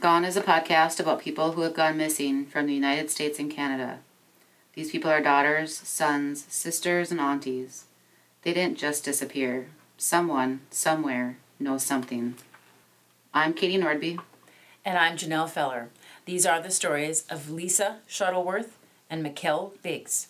Gone is a podcast about people who have gone missing from the United States and Canada. These people are daughters, sons, sisters, and aunties. They didn't just disappear. Someone, somewhere, knows something. I'm Katie Nordby. And I'm Janelle Feller. These are the stories of Lisa Shuttleworth and Mikelle Biggs.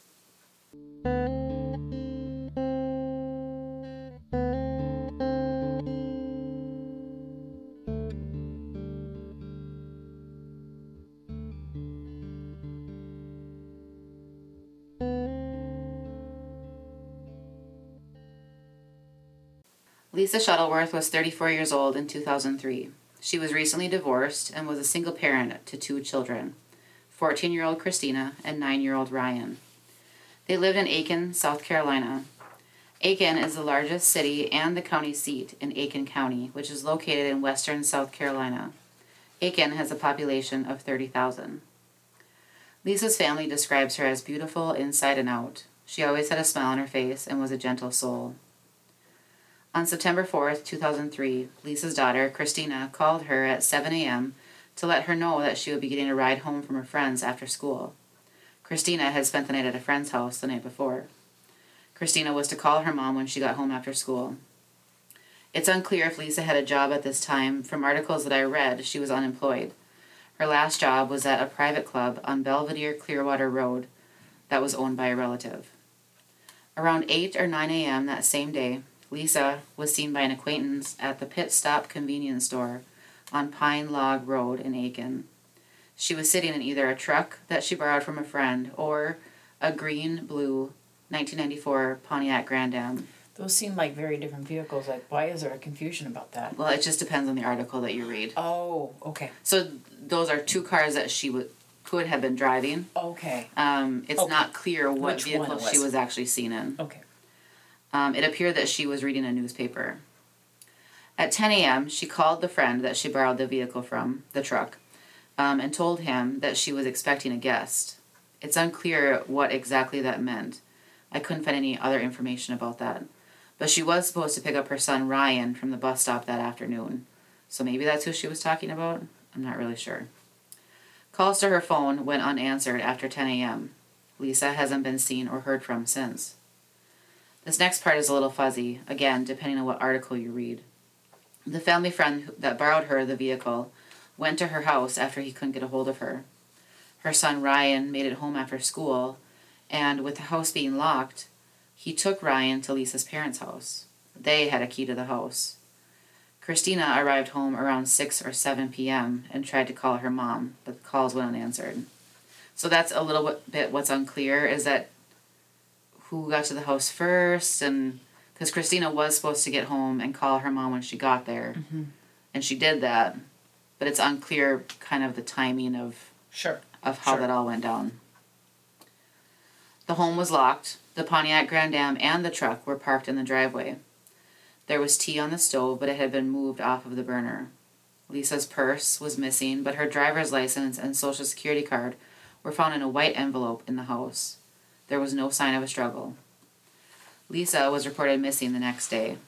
Lisa Shuttleworth was 34 years old in 2003. She was recently divorced and was a single parent to two children 14 year old Christina and 9 year old Ryan. They lived in Aiken, South Carolina. Aiken is the largest city and the county seat in Aiken County, which is located in western South Carolina. Aiken has a population of 30,000. Lisa's family describes her as beautiful inside and out. She always had a smile on her face and was a gentle soul. On September 4th, 2003, Lisa's daughter, Christina, called her at 7 a.m. to let her know that she would be getting a ride home from her friends after school. Christina had spent the night at a friend's house the night before. Christina was to call her mom when she got home after school. It's unclear if Lisa had a job at this time. From articles that I read, she was unemployed. Her last job was at a private club on Belvedere Clearwater Road that was owned by a relative. Around 8 or 9 a.m. that same day, Lisa was seen by an acquaintance at the Pit Stop convenience store on Pine Log Road in Aiken. She was sitting in either a truck that she borrowed from a friend or a green blue 1994 Pontiac Grand Am. Those seem like very different vehicles. Like, why is there a confusion about that? Well, it just depends on the article that you read. Oh, okay. So those are two cars that she would could have been driving. Okay. Um, it's Okay. not clear what Which vehicle it she was. was actually seen in. Okay. Um, it appeared that she was reading a newspaper. At 10 a.m., she called the friend that she borrowed the vehicle from, the truck, um, and told him that she was expecting a guest. It's unclear what exactly that meant. I couldn't find any other information about that. But she was supposed to pick up her son Ryan from the bus stop that afternoon. So maybe that's who she was talking about? I'm not really sure. Calls to her phone went unanswered after 10 a.m. Lisa hasn't been seen or heard from since. This next part is a little fuzzy, again, depending on what article you read. The family friend that borrowed her the vehicle went to her house after he couldn't get a hold of her. Her son Ryan made it home after school, and with the house being locked, he took Ryan to Lisa's parents' house. They had a key to the house. Christina arrived home around 6 or 7 p.m. and tried to call her mom, but the calls went unanswered. So that's a little bit, bit what's unclear is that who got to the house first and because Christina was supposed to get home and call her mom when she got there Mm-hmm. and she did that but it's unclear kind of the timing of Sure. of how Sure. that all went down the home was locked the pontiac grand am and the truck were parked in the driveway there was tea on the stove but it had been moved off of the burner lisa's purse was missing but her driver's license and social security card were found in a white envelope in the house there was no sign of a struggle Lisa was reported missing the next day.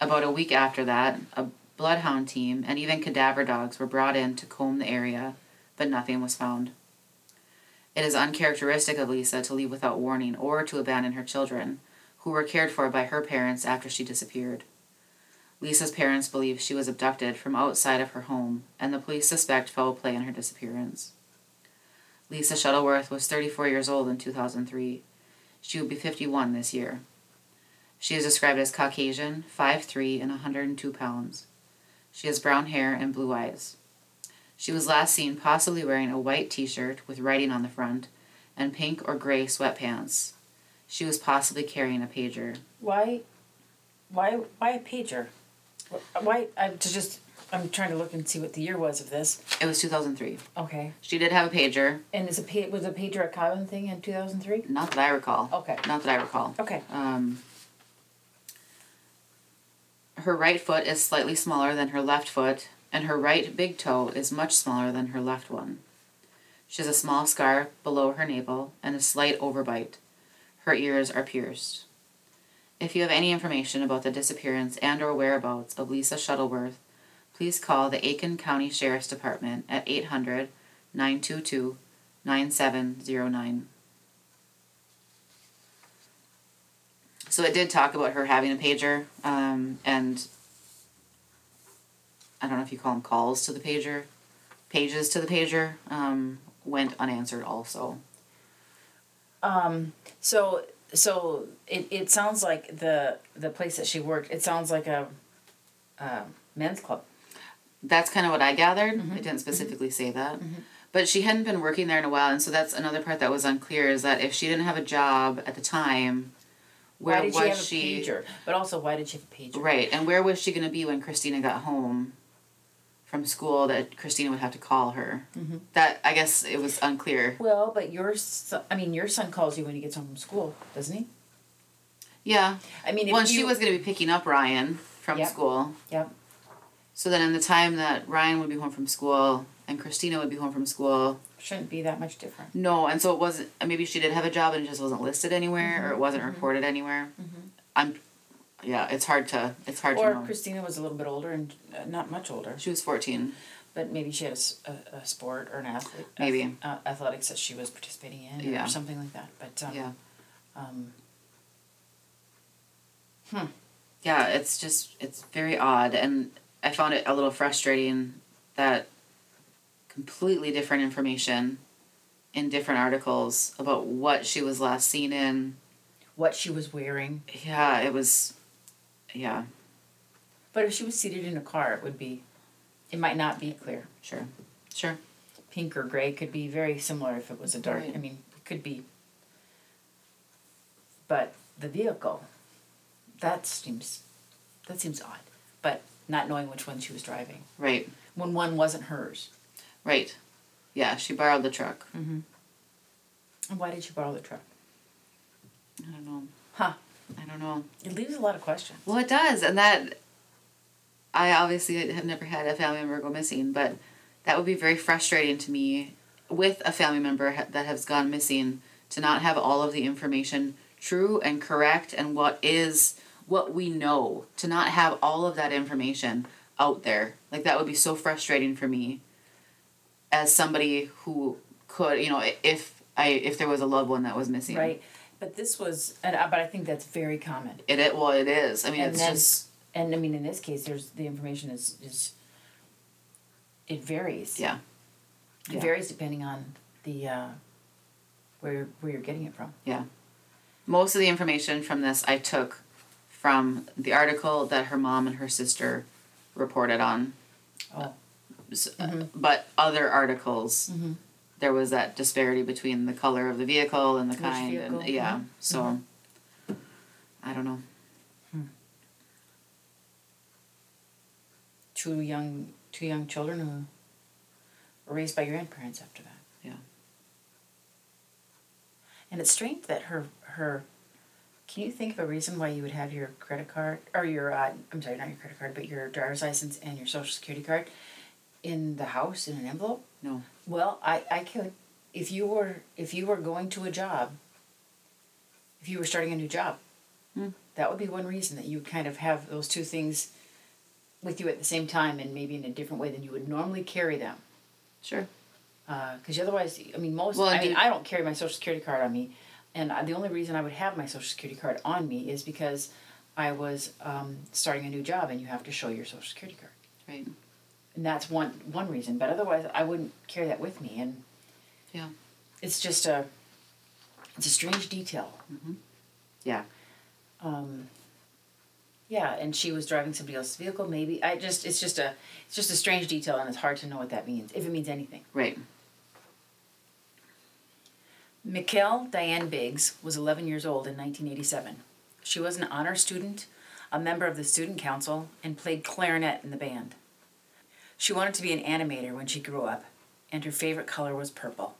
About a week after that, a bloodhound team and even cadaver dogs were brought in to comb the area, but nothing was found. It is uncharacteristic of Lisa to leave without warning or to abandon her children, who were cared for by her parents after she disappeared. Lisa's parents believe she was abducted from outside of her home, and the police suspect foul play in her disappearance. Lisa Shuttleworth was 34 years old in 2003. She will be 51 this year. She is described as Caucasian, 5'3", and 102 pounds. She has brown hair and blue eyes. She was last seen possibly wearing a white t shirt with writing on the front and pink or gray sweatpants. She was possibly carrying a pager. Why, why, why a pager? Why? I to just. I'm trying to look and see what the year was of this. It was 2003. Okay. She did have a pager, And is a pa- was a pager a common thing in two thousand three? not that I recall. Okay. Not that I recall. Okay. Um, her right foot is slightly smaller than her left foot, and her right big toe is much smaller than her left one. She has a small scar below her navel and a slight overbite. Her ears are pierced. If you have any information about the disappearance and or whereabouts of Lisa Shuttleworth, please call the Aiken County Sheriff's Department at 800 922 9709. So it did talk about her having a pager, um, and I don't know if you call them calls to the pager, pages to the pager, um, went unanswered also. Um, so so it, it sounds like the the place that she worked. It sounds like a, a men's club. That's kind of what I gathered. It mm-hmm. didn't mm-hmm. specifically say that. Mm-hmm. But she hadn't been working there in a while, and so that's another part that was unclear is that if she didn't have a job at the time, where why did was she have she? a pager? But also, why did she have a pager? Right, and where was she going to be when Christina got home from school that Christina would have to call her? Mhm. That, I guess, it was unclear. Well, but your son, I mean, your son calls you when he gets home from school, doesn't he? Yeah. I mean, if Well, you, she was going to be picking up Ryan from Yep. school. Yep. So then, in the time that Ryan would be home from school and Christina would be home from school, shouldn't be that much different. no, and so it wasn't. Maybe she did have a job and it just wasn't listed anywhere, or it wasn't reported anywhere. I'm, yeah, it's hard to it's hard to Or. Christina was a little bit older and uh, not much older, she was fourteen. but maybe she had a a sport or an athlete. Maybe. uh, athletics that she was participating in Yeah. or something like that. But um, Yeah. um, Yeah, it's just it's very odd, and I found it a little frustrating that completely different information in different articles about what she was last seen in. what she was wearing. Yeah, it was. Yeah, But if she was seated in a car, it would be. It might not be clear. sure, sure. Pink or gray could be very similar if it was a dark. Right. I mean, it could be. But the vehicle, that seems, that seems odd. But not knowing which one she was driving Right, when one wasn't hers. right. Yeah, she borrowed the truck. Mm-hmm. And why did she borrow the truck? I don't know. Huh? I don't know. It leaves a lot of questions. Well, it does, and that I obviously have never had a family member go missing, but that would be very frustrating to me with a family member that has gone missing to not have all of the information true and correct and what is what we know to not have all of that information out there like that would be so frustrating for me as somebody who could you know if i if there was a loved one that was missing Right. But this was, and I- but I think that's very common. it, it well it is i mean And it's then- just And I mean, in this case, there's the information is is. It varies. yeah It Yeah. varies depending on the uh, where where you're getting it from. Yeah. Most of the information from this I took from the article that her mom and her sister reported on. Oh. S- Mhm. But other articles, Mm-hmm. there was that disparity between the color of the vehicle and the Which kind, vehicle? and yeah. Mhm. So, I don't know. Two young two young children who were raised by grandparents after that. Yeah. And it's strange that her her. Can you think of a reason why you would have your credit card or your uh, I'm sorry, not your credit card, but your driver's license and your social security card in the house in an envelope? No. Well, I, I could if you were if you were going to a job if you were starting a new job Hmm. that would be one reason that you would kind of have those two things with you at the same time and maybe in a different way than you would normally carry them Sure. because otherwise i mean most Well, i mean i don't carry my social security card on me and the only reason i would have my social security card on me is because i was um, starting a new job and you have to show your social security card Right. and that's one one reason but otherwise i wouldn't carry that with me and Yeah. it's just a it's a strange detail Yeah. um yeah and she was driving somebody else's vehicle maybe i just it's just a it's just a strange detail and it's hard to know what that means if it means anything Right. Mikelle Diane Biggs was 11 years old in 1987. She was an honor student, a member of the student council, and played clarinet in the band. She wanted to be an animator when she grew up, and her favorite color was purple.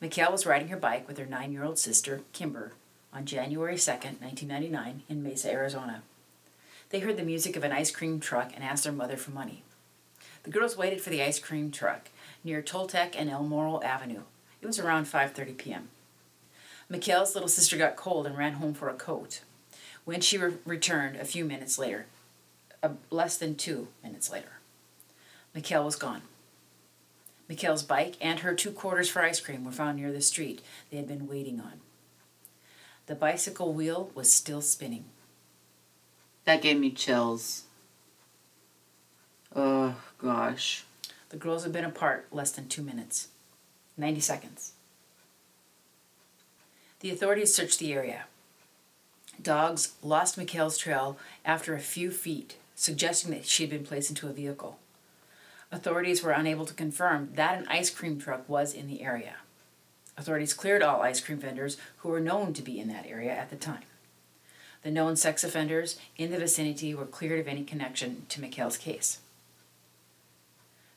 Mikelle was riding her bike with her nine year old sister, Kimber, on January 2, 1999, in Mesa, Arizona. They heard the music of an ice cream truck and asked their mother for money. The girls waited for the ice cream truck near Toltec and El Moro Avenue. It was around 5:30 p.m. Mikelle's little sister got cold and ran home for a coat. When she re- returned a few minutes later, uh, less than two minutes later. Mikelle was gone. Mikelle's bike and her two quarters for ice cream were found near the street they had been waiting on. The bicycle wheel was still spinning. That gave me chills. Oh, gosh. The girls had been apart less than two minutes 90 seconds. The authorities searched the area. Dogs lost Mikelle's trail after a few feet, suggesting that she had been placed into a vehicle. Authorities were unable to confirm that an ice cream truck was in the area. Authorities cleared all ice cream vendors who were known to be in that area at the time. The known sex offenders in the vicinity were cleared of any connection to Mikelle's case.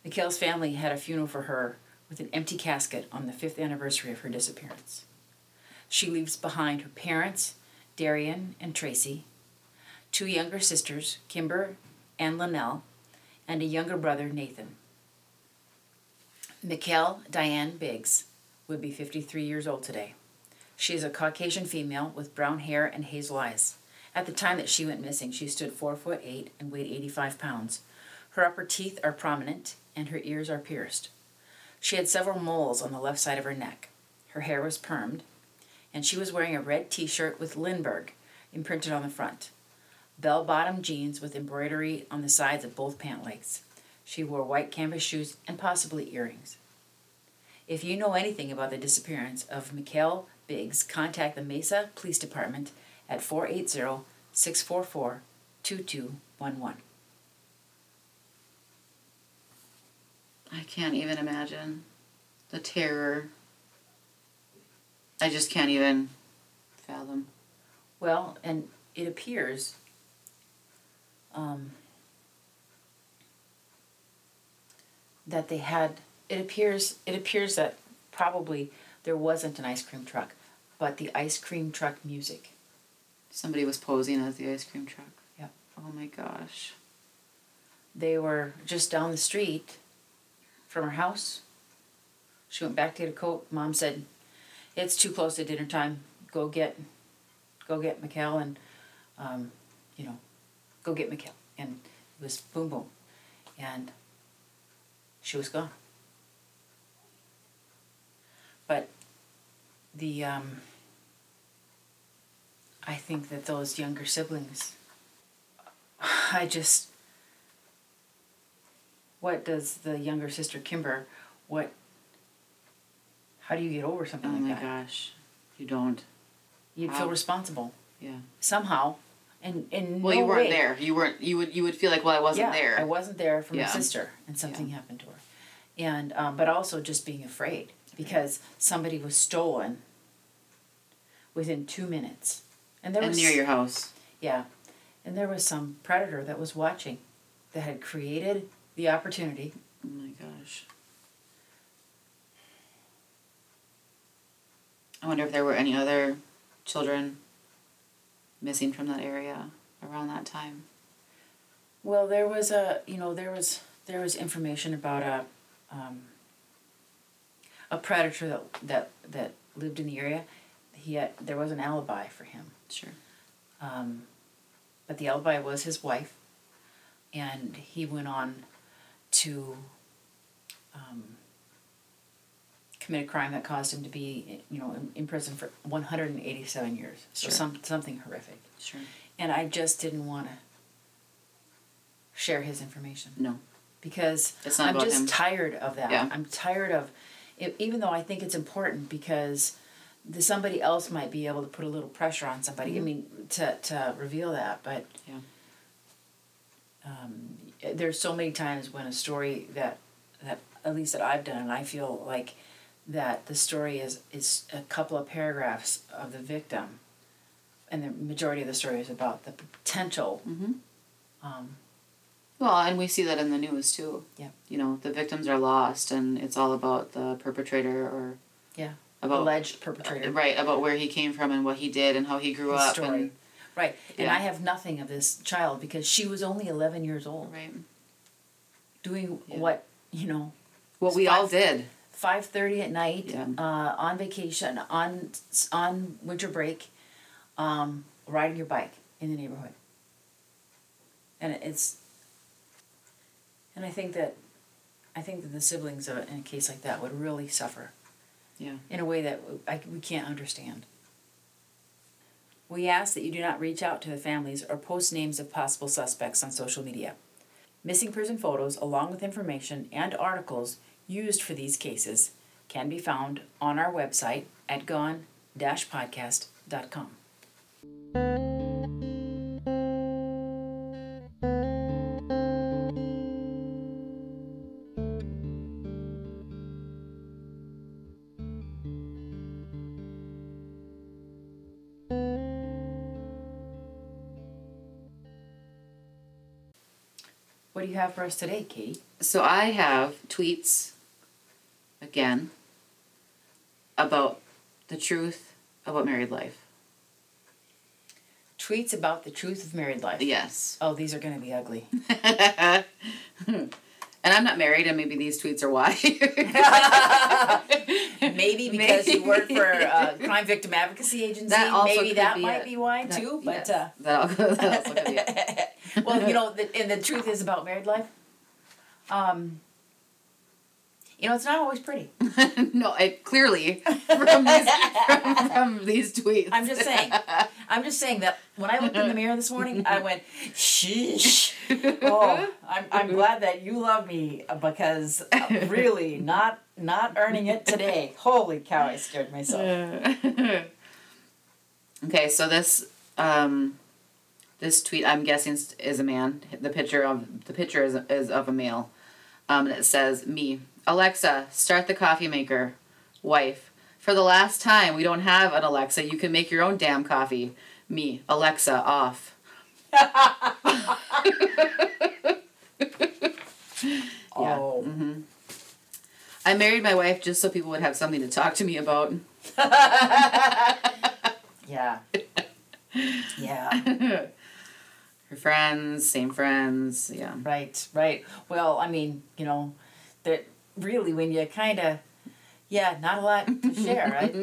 Mikelle's family had a funeral for her with an empty casket on the fifth anniversary of her disappearance. She leaves behind her parents, Darian and Tracy, two younger sisters, Kimber and Linnell, and a younger brother, Nathan. Mikelle Diane Biggs would be 53 years old today. She is a Caucasian female with brown hair and hazel eyes. At the time that she went missing, she stood 4 foot 8 and weighed 85 pounds. Her upper teeth are prominent and her ears are pierced. She had several moles on the left side of her neck. Her hair was permed, and she was wearing a red t shirt with Lindbergh imprinted on the front, bell bottom jeans with embroidery on the sides of both pant legs. She wore white canvas shoes and possibly earrings. If you know anything about the disappearance of Mikelle Biggs, contact the Mesa Police Department at 480 644 2211. I can't even imagine the terror. I just can't even fathom. Well, and it appears um, that they had. It appears. It appears that probably there wasn't an ice cream truck, but the ice cream truck music. Somebody was posing as the ice cream truck. Yep. Oh my gosh. They were just down the street from her house. She went back to get a coat. Mom said, "It's too close to dinner time. Go get, go get Mikelle and, um, you know, go get Mikelle." And it was boom boom, and she was gone. But the um, I think that those younger siblings. I just what does the younger sister Kimber what how do you get over something Oh like that? Oh my gosh. You don't. you'd How? feel responsible Yeah. somehow and and Well, no you weren't way. there. You weren't. You would. You would feel like, well, I wasn't yeah, there. I wasn't there for Yeah. my sister and something happened to her and um, but also just being afraid because somebody was stolen within two minutes and there and was near your house. yeah and there was some predator that was watching that had created the opportunity Oh my gosh. I wonder if there were any other children missing from that area around that time. Well, there was a you know there was there was information about a um, a predator that that that lived in the area. He had there was an alibi for him, Sure. um, but the alibi was his wife, and he went on to um, commit a crime that caused him to be you know in, in prison for one hundred and eighty seven years. So Sure. some something horrific, Sure. and I just didn't want to share his information No. because I'm just him. tired of that. Yeah. I'm tired of, it, even though I think it's important because the, somebody else might be able to put a little pressure on somebody. I mean, to to reveal that, but Yeah. um, there's so many times when a story that that at least that I've done, and I feel like that the story is is a couple of paragraphs of the victim, and the majority of the story is about the potential. Mm-hmm. Um, Well, and we see that in the news too. Yeah. You know, the victims are lost, and it's all about the perpetrator or. Yeah. About alleged perpetrator. right about where he came from and what he did and how he grew His up story. and Right. And Yeah. I have nothing of this child because she was only 11 years old right doing Yeah. what, you know, what we Five- all did. 5:30 at night Yeah. uh, on vacation on on winter break um, riding your bike in the neighborhood. and it's. And I think that, I think that the siblings of, in a case like that would really suffer. Yeah. In a way that I, we can't understand. We ask that you do not reach out to the families or post names of possible suspects on social media. Missing person photos, along with information and articles used for these cases, can be found on our website at gone-podcast.com. have for us today, Katie? So I have tweets again about the truth about married life. Tweets about the truth of married life. Yes. Oh, these are going to be ugly. and I'm not married, and maybe these tweets are why. maybe because you work for a crime victim advocacy agency. That also maybe that might it. be why That- too. But yes, uh, that al- that also could be it. well, you know, the, and the truth is about married life. Um, you know, it's not always pretty. no, it clearly from these from, from these tweets. I'm just saying. I'm just saying that when I looked in the mirror this morning, I went, sheesh. Oh, I'm, I'm glad that you love me uh, because uh, really not not earning it today. Holy cow, I scared myself. okay, so this um, this tweet I'm guessing is a man. The picture of the picture is is of a male, um, and it says me Alexa start the coffee maker, wife. For the last time, we don't have an Alexa. You can make your own damn coffee. Me Alexa off. Yeah. Oh. hmm I married my wife just so people would have something to talk to me about. Yeah. Yeah. Her friends, same friends, yeah. Right, right. Well, I mean, you know, that really when you kind of, yeah, not a lot to share, right?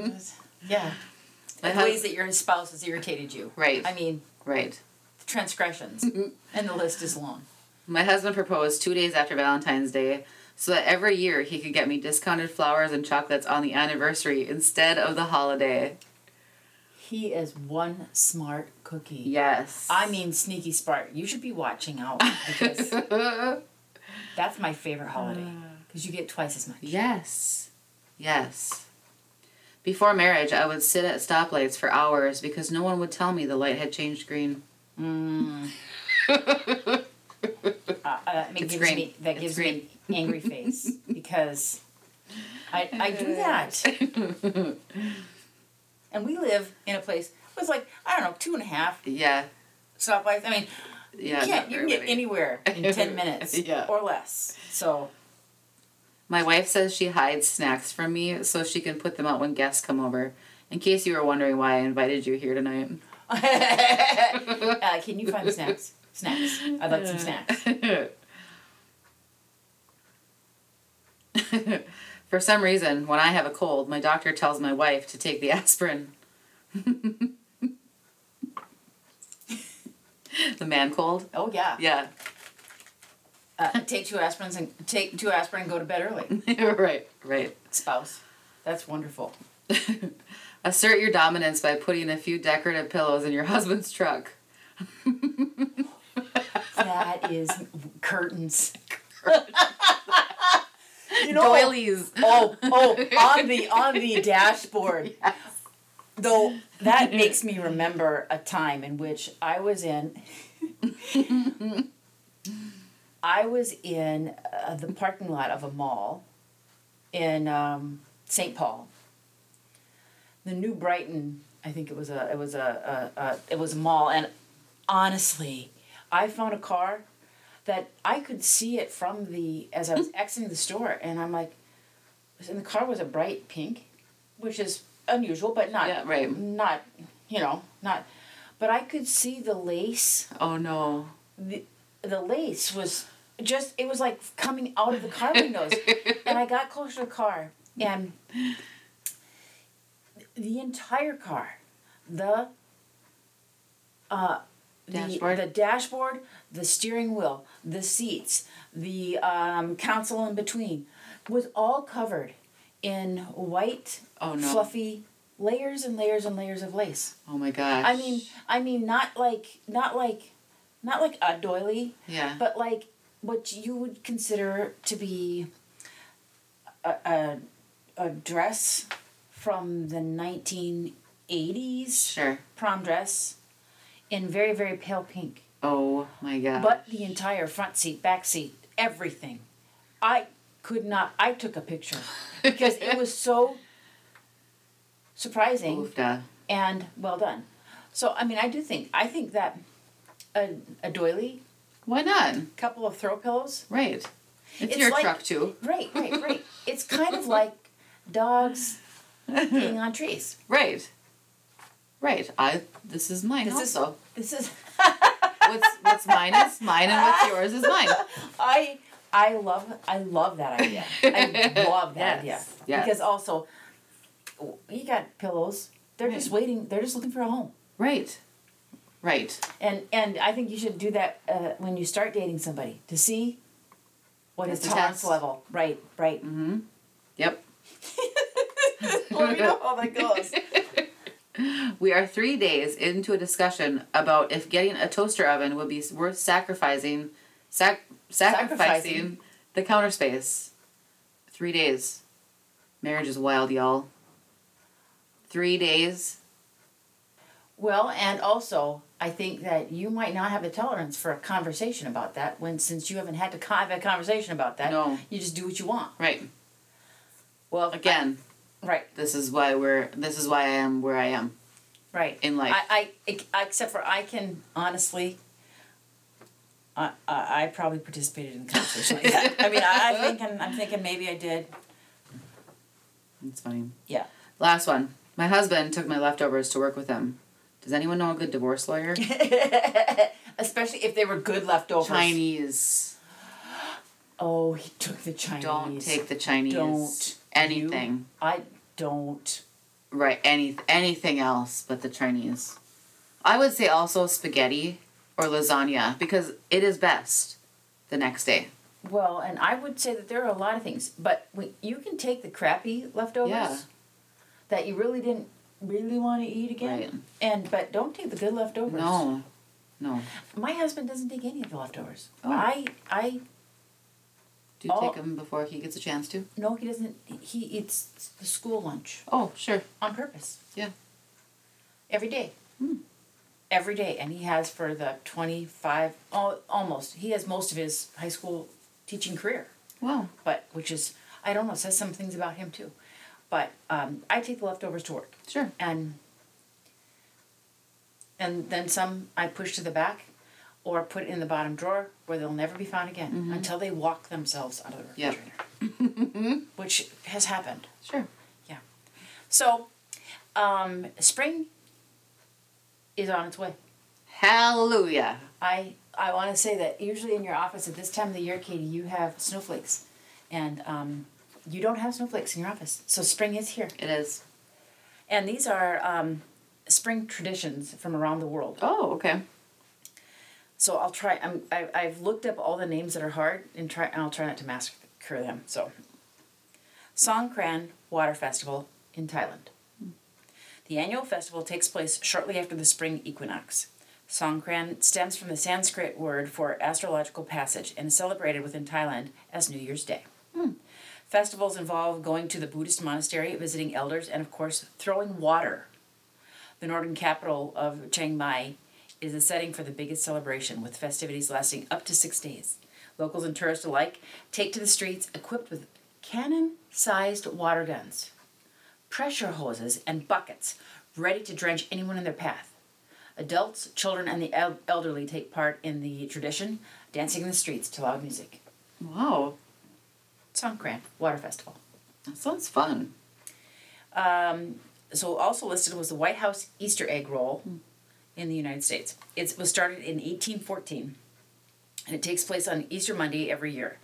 yeah. The ways that your spouse has irritated you. Right, I mean, right. transgressions. Mm-hmm. and the list is long. My husband proposed two days after Valentine's Day so that every year he could get me discounted flowers and chocolates on the anniversary instead of the holiday. He is one smart cookie. Yes. I mean, sneaky smart. You should be watching out because that's my favorite holiday because you get twice as much. yes. Yes. Before marriage, I would sit at stoplights for hours because no one would tell me the light had changed green. Mm. Uh, uh, that gives green. me that It's gives green. me angry face because I I do that. And we live in a place it was like I don't know two and a half yeah. stoplights. I mean, Yeah. you can't you can get many. anywhere in ten minutes Yeah. or less. So My wife says she hides snacks from me so she can put them out when guests come over. In case you were wondering why I invited you here tonight. uh, can you find snacks? Snacks. I'd like some snacks. For some reason, when I have a cold, my doctor tells my wife to take the aspirin. the man cold? Oh yeah. Yeah. Uh, take two aspirins and take two aspirin and go to bed early. right, right. Spouse. That's wonderful. Assert your dominance by putting a few decorative pillows in your husband's truck. That is curtains. You know, Doilies. oh, oh, on the on the dashboard. Though that makes me remember a time in which I was in. I was in uh, the parking lot of a mall in um, St. Paul. The New Brighton, I think it was a it was a, a, a it was a mall, and honestly, I found a car that I could see it from the as I was exiting the store, and I'm like, and the car was a bright pink, which is unusual, but not Yeah, right. not you know not, but I could see the lace. Oh no. The the lace was just it was like coming out of the car windows, and I got closer to the car, and the entire car, the uh, Dashboard? The, the dashboard, the steering wheel, the seats, the um, console in between was all covered in white, Oh, no. fluffy layers and layers and layers of lace. Oh my gosh. I mean, I mean, not like, not like, not like a doily, yeah. but like what you would consider to be a, a, a dress from the 1980s sure. prom dress in very, very pale pink. Oh my god. But the entire front seat, back seat, everything. I could not, I took a picture because it was so surprising Oofda. and well done. So, I mean, I do think, I think that a, a doily, Why not? A couple of throw pillows, Right. It's, It's your like- truck too. right, right, right. it's kind of like dogs peeing on trees. Right. Right. I. This is mine This is- also. This is, what's what's mine is mine, and what's yours is mine. I I love I love that idea. I love that idea Yes, yes. because also you got pillows. They're just waiting. They're just looking for a home. Right. Right. And and I think you should do that uh, when you start dating somebody to see what That's a tolerance level. Right. Right. Mm-hmm. Yep. Let me know how that goes. We are three days into a discussion about if getting a toaster oven would be worth sacrificing, sac- sacrificing, Sacrificing. the counter space. Three days. Marriage is wild, y'all. Three days. Well, and also I think that you might not have the tolerance for a conversation about that when since you haven't had to have a conversation about that. No. You just do what you want. Right. Well, Again, right. this is why we're. This is why I am where I am Right. in life. I, I, I, except for I can honestly. I, I, I probably participated in a conversation like that. I mean, I, I'm I'm thinking maybe I did. it's funny. Yeah. Last one. My husband took my leftovers to work with him. Does anyone know a good divorce lawyer? Especially if they were good leftovers. Chinese. Oh, he took the Chinese. Don't take the Chinese. Don't anything. I don't. Right. Any anything else but the Chinese. I would say also spaghetti or lasagna because it is best the next day. Well, and I would say that there are a lot of things, but we, you can take the crappy leftovers Yeah. that you really didn't really want to eat again, Right. and but don't take the good leftovers. No. No. My husband doesn't take any of the leftovers. Oh. I I Do you Oh. take him before he gets a chance to? no, he doesn't. He eats the school lunch Oh, sure. on purpose. Yeah. Every day. Hmm. Every day, and he has for the twenty five, oh, almost. He has most of his high school teaching career, Wow. but which is I don't know says some things about him too, but um, I take the leftovers to work Sure. and and then some I push to the back or put in the bottom drawer where they'll never be found again until they walk themselves out of the Yep. refrigerator. Which has happened. Sure. Yeah. So, um, spring is on its way. Hallelujah. I I want to say that usually in your office at this time of the year, Katie, you have snowflakes, and um, you don't have snowflakes in your office. So spring is here, It is. and these are um, spring traditions from around the world. Oh, okay. So I'll try. I'm, I, I've looked up all the names that are hard and try. And I'll try not to massacre them. So, Songkran Water Festival in Thailand. The annual festival takes place shortly after the spring equinox. Songkran stems from the Sanskrit word for astrological passage and is celebrated within Thailand as New Year's Day. Hmm. Festivals involve going to the Buddhist monastery, visiting elders, and of course, throwing water. The northern capital of Chiang Mai is the setting for the biggest celebration, with festivities lasting up to six days. Locals and tourists alike take to the streets equipped with cannon sized water guns, pressure hoses, and buckets ready to drench anyone in their path. Adults, children, and the el- elderly take part in the tradition, dancing in the streets to loud music. Wow. Songkran Water Festival. That sounds fun. Um, so also listed was the White House Easter egg roll in the United States. It was started in 1814, and it takes place on Easter Monday every year,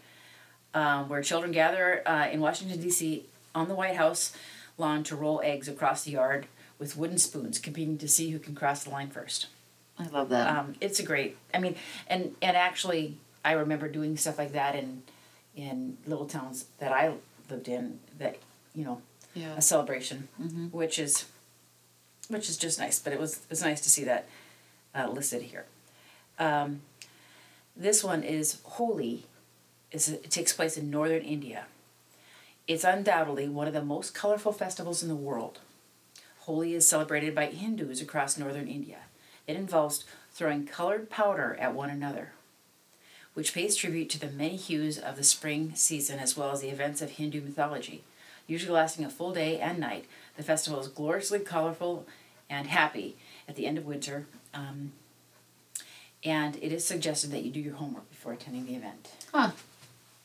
um, where children gather uh, in Washington D.C. on the White House lawn to roll eggs across the yard with wooden spoons, competing to see who can cross the line first. I love that. Um, it's a great. I mean, and and actually, I remember doing stuff like that in in little towns that I lived in. That you know, yeah. a celebration, Mm-hmm. which is which is just nice. But it was it was nice to see that uh, listed here. Um, this one is Holi. Is it takes place in northern India. It's undoubtedly one of the most colorful festivals in the world. Holi is celebrated by Hindus across northern India. It involves throwing colored powder at one another, which pays tribute to the many hues of the spring season as well as the events of Hindu mythology. Usually lasting a full day and night, the festival is gloriously colorful and happy at the end of winter. Um, and it is suggested that you do your homework before attending the event. Huh.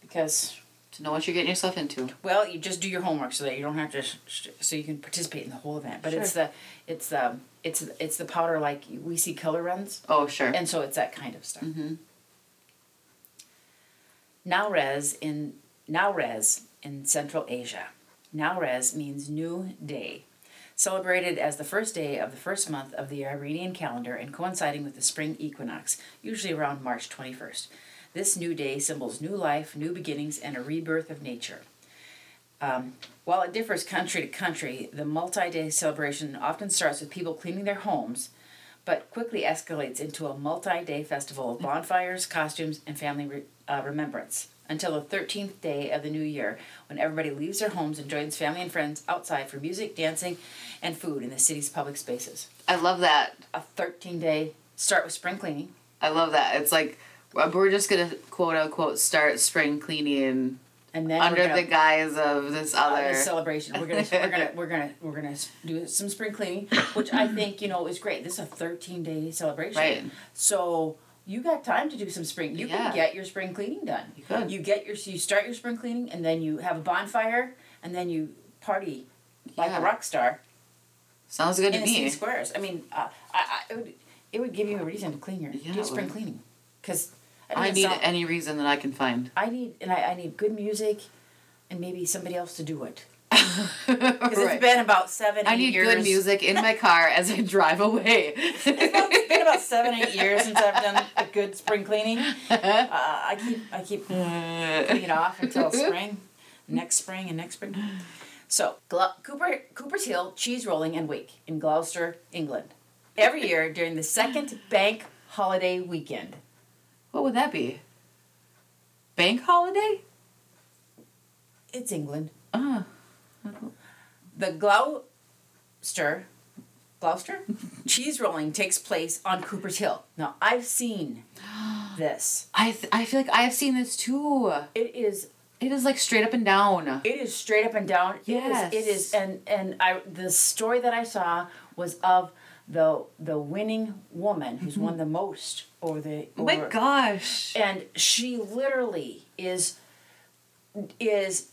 Because To know what you're getting yourself into. well, you just do your homework so that you don't have to, so you can participate in the whole event. But it's the, it's the, it's it's the powder like we see color runs, Oh, sure. and so it's that kind of stuff. mm-hmm. Nowruz in Nowruz in Central Asia. Nowruz means new day, celebrated as the first day of the first month of the Iranian calendar and coinciding with the spring equinox, usually around March 21st. This new day symbols new life, new beginnings, and a rebirth of nature. Um, while it differs country to country, the multi day celebration often starts with people cleaning their homes, but quickly escalates into a multi day festival of bonfires, costumes, and family re- uh, remembrance until the 13th day of the new year when everybody leaves their homes and joins family and friends outside for music, dancing, and food in the city's public spaces. I love that. A 13 day start with spring cleaning. I love that. It's like uh, we're just gonna quote unquote start spring cleaning And then under gonna, the guise of this uh, other. this celebration. We're gonna we're gonna we're gonna we're gonna do some spring cleaning, which I think you know is great. This is a thirteen day celebration, Right. So you got time to do some spring. You Yeah. can get your spring cleaning done. You could. You get your you start your spring cleaning, and then you have a bonfire, and then you party like Yeah. a rock star Sounds good to in the city me. squares. I mean, uh, I, I it would it would give you a reason to clean your Yeah, do spring would. cleaning, because I need any reason that I can find. I need and I, I need good music, and maybe somebody else to do it. Because it's been about seven, I need years. good music in my car as I drive away. it's been about seven, eight years since I've done a good spring cleaning. Uh, I keep, I keep putting it off until spring, next spring, and next spring. So, Glo- Cooper, Cooper's Hill Cheese Rolling and Wake in Gloucester, England, every year during the second bank holiday weekend. what would that be? Bank holiday? It's England. Uh, The Gloucester, Gloucester, cheese rolling takes place on Cooper's Hill. Now, I've seen this. I th- I feel like I have seen this too. It is It is like straight up and down. It is straight up and down. Yes. It is, it is and and I the story that I saw was of the the winning woman who's mm-hmm. won the most over the Oh my gosh. and she literally is is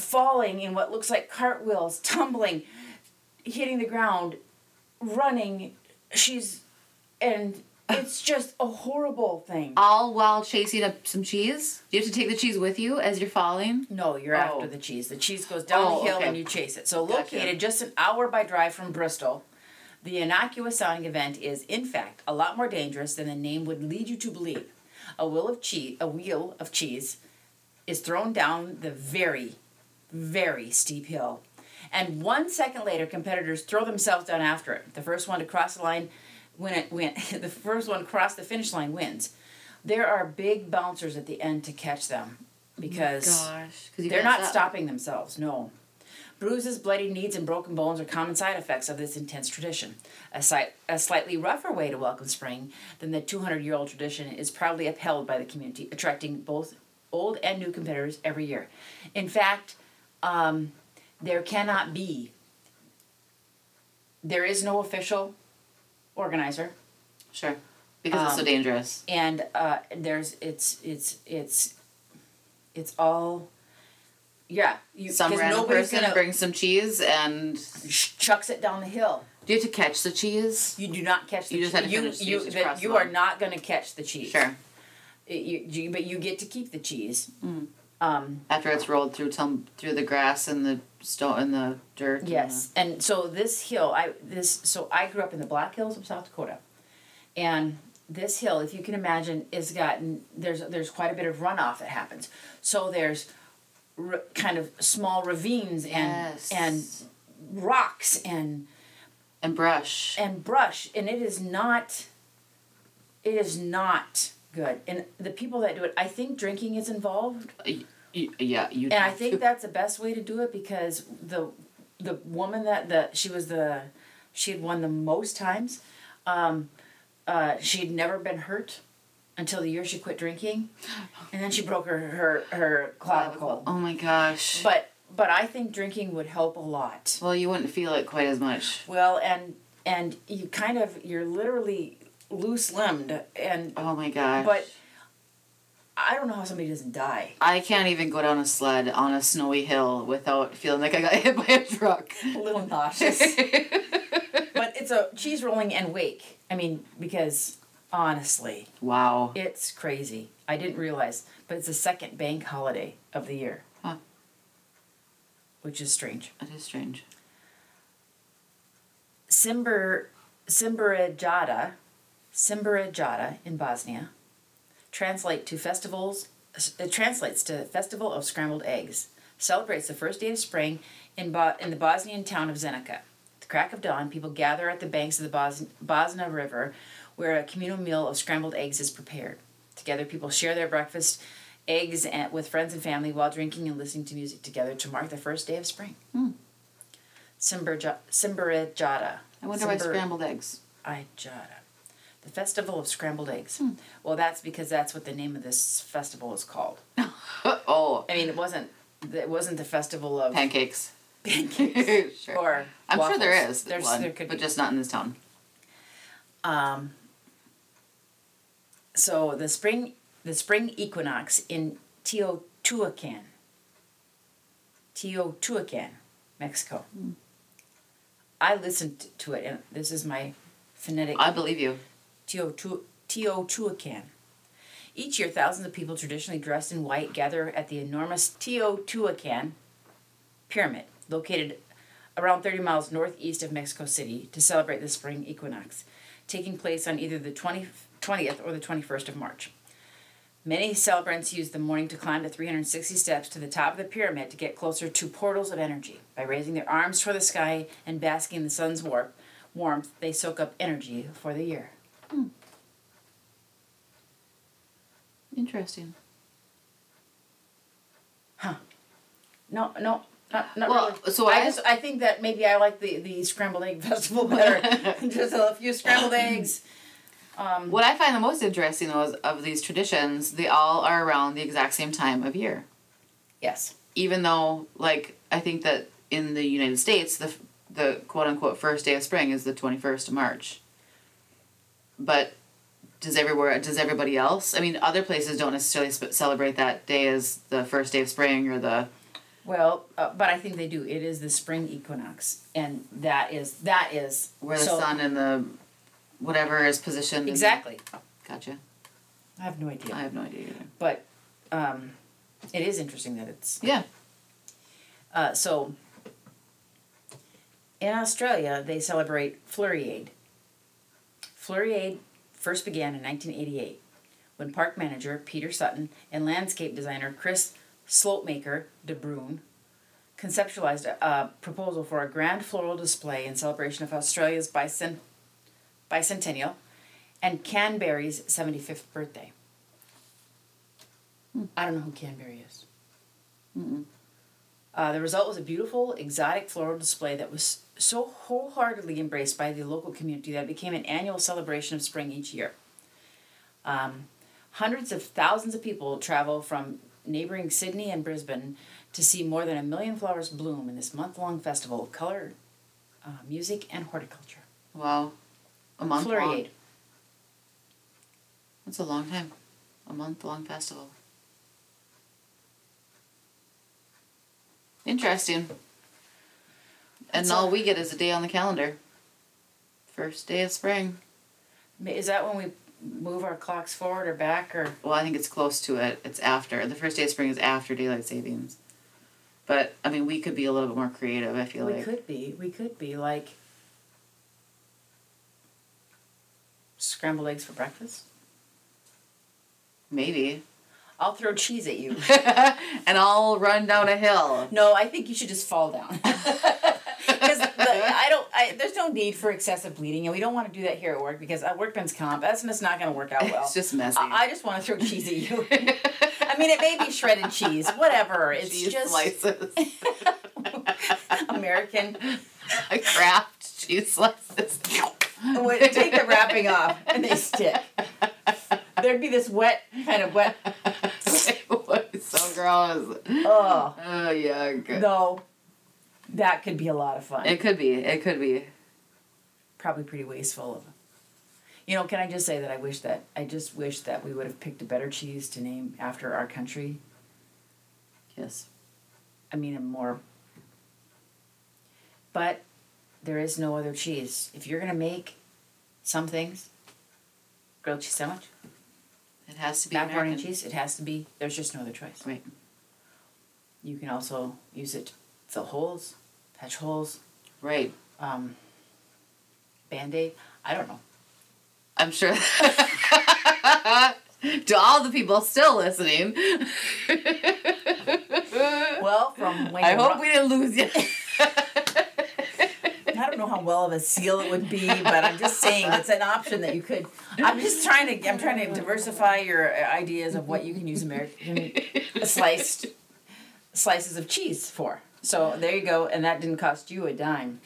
falling in what looks like cartwheels, tumbling, hitting the ground, running. She's and it's just a horrible thing. All while chasing up some cheese? Do you have to take the cheese with you as you're falling? No, you're Oh. after the cheese. The cheese goes down Oh, the hill okay. and you chase it. So, Gotcha. located just an hour by drive from Bristol, the innocuous sounding event is, in fact, a lot more dangerous than the name would lead you to believe. A wheel of cheese, a wheel of cheese, is thrown down the very, very steep hill, and one second later, competitors throw themselves down after it. The first one to cross the line, when it went, the first one to cross the finish line wins. There are big bouncers at the end to catch them because Gosh. They're not stopping themselves, no. Bruises, bloody knees, and broken bones are common side effects of this intense tradition. A, si- a slightly rougher way to welcome spring than the 200 year old tradition is proudly upheld by the community, attracting both old and new competitors every year. In fact, um, there cannot be, there is no official organizer Sure. Because it's so Um, dangerous. and uh, there's it's it's it's it's all yeah you Some random person gonna brings some cheese and chucks it down the hill do you have to catch the cheese? you do not catch the You just che- have to you finish- you that you are not going to catch the cheese Sure. It- you, you but you get to keep the cheese Mm. Um After it's rolled through tum- through the grass and the stone and the dirt. and yes and so this hill i this so i grew up in the black hills of south dakota and this hill, if you can imagine, is gotten there's there's quite a bit of runoff that happens. So there's r- kind of small ravines and Yes. and rocks and And brush. and brush, and it is not. It is not good, and the people that do it, I think drinking is involved, Yeah, you. and I think that's the best way to do it because the the woman that the she was the she had won the most times. Um, uh, she'd never been hurt until the year she quit drinking, and then she broke her her her clavicle. Oh my gosh. But but I think drinking would help a lot. well, you wouldn't feel it quite as much. Well, and and you kind of you're literally loose limbed, and Oh my gosh. but I don't know how somebody doesn't die. I can't even go down a sled on a snowy hill without feeling like I got hit by a truck. A little nauseous, but it's a cheese rolling and wake. I mean, because honestly, wow. it's crazy. I didn't realize, but it's the second bank holiday of the year. Huh. Which is strange. That is strange. Simber Simberajada, Simberajada in Bosnia, translate to festivals. It translates to Festival of Scrambled Eggs. Celebrates the first day of spring in Bo- in the Bosnian town of Zenica. At the crack of dawn, people gather at the banks of the Bos- Bosna River, where a communal meal of scrambled eggs is prepared. Together, people share their breakfast, eggs, and, with friends and family while drinking and listening to music together to mark the first day of spring. Hmm. Simberja- Simberejada. I wonder why scrambled eggs. I Ijada. The Festival of Scrambled Eggs. Hmm. Well, that's because that's what the name of this festival is called. oh, I mean, it wasn't. It wasn't the festival of pancakes. pancakes sure. or. I'm sure there waffles. is There's, one, there could but be. just not in this town. Um, so the spring, the spring equinox in Teotihuacan. Teotihuacan, Mexico. Hmm. I listened to it, and this is my phonetic. I believe you. Teotihuacan. Each year, thousands of people traditionally dressed in white gather at the enormous Teotihuacan pyramid, located around 30 miles northeast of Mexico City, to celebrate the spring equinox, taking place on either the 20, 20th or the 21st of March. Many celebrants use the morning to climb the 360 steps to the top of the pyramid to get closer to portals of energy. By raising their arms toward the sky and basking in the sun's warp, warmth, they soak up energy for the year. Interesting. Huh. No, no, not, not Well, really. so I I- just I think that maybe I like the the scrambled egg festival better. just a few scrambled eggs. Um, What I find the most interesting though is of these traditions, they all are around the exact same time of year. yes. Even though, like, I think that in the United States, the the quote unquote first day of spring is the twenty first of March. But does everywhere does everybody else? I mean, other places don't necessarily sp- celebrate that day as the first day of spring or the Well, uh, but I think they do. It is the spring equinox, and that is that is where the so- sun and the whatever is positioned. Exactly. Gotcha. I have no idea, I have no idea either. but um, it is interesting that it's Yeah. Uh, so, in Australia, they celebrate Floriade. Floriade first began in 1988 when park manager Peter Sutton and landscape designer Chris Slotemaker de Bruine conceptualized a, a proposal for a grand floral display in celebration of Australia's bicent- bicentennial and Canberry's 75th birthday. I don't know who Canberry is. Mm-mm. Uh, the result was a beautiful, exotic floral display that was so wholeheartedly embraced by the local community that it became an annual celebration of spring each year. Um, hundreds of thousands of people travel from neighboring Sydney and Brisbane to see more than a million flowers bloom in this month long festival of color, uh, music, and horticulture. Wow. A month long. Floriade. That's a long time. A month long festival. Interesting. And That's all all- we get is a day on the calendar. First day of spring. Is that when we move our clocks forward or back or Well, I think it's close to it. It's after. The first day of spring is after daylight savings. But I mean, we could be a little bit more creative. I feel we like. We could be we could be like Scrambled eggs for breakfast? Maybe. I'll throw cheese at you. and I'll run down a hill. No, I think you should just fall down. Because I don't. I, there's no need for excessive bleeding, and we don't want to do that here at work because at workman's comp, that's just not going to work out well. It's just messy. I, I just want to throw cheese at you. I mean, it may be shredded cheese, whatever. It's cheese just slices. American. a Kraft cheese slices. Take the wrapping off, and they stick. There'd be this wet, kind of wet. so gross. Oh Oh yuck. no, that could be a lot of fun. It could be. It could be. Probably pretty wasteful of. You know, can I just say that I wish that I just wish that we would have picked a better cheese to name after our country. Yes. I mean, a more. But there is no other cheese. If you're gonna make some things, grilled cheese sandwich, It has to be macaroni and American. cheese, it has to be. There's just no other choice. Right. You can also use it to fill holes, patch holes, Right. um, band aid. I don't know. I'm sure. to all the people still listening. Well, from when I hope we didn't lose you. Know how well of a seal it would be, but I'm just saying it's an option that you could. I'm just trying to. I'm trying to diversify your uh, ideas of what you can use American sliced slices of cheese for. So there you go, and that didn't cost you a dime.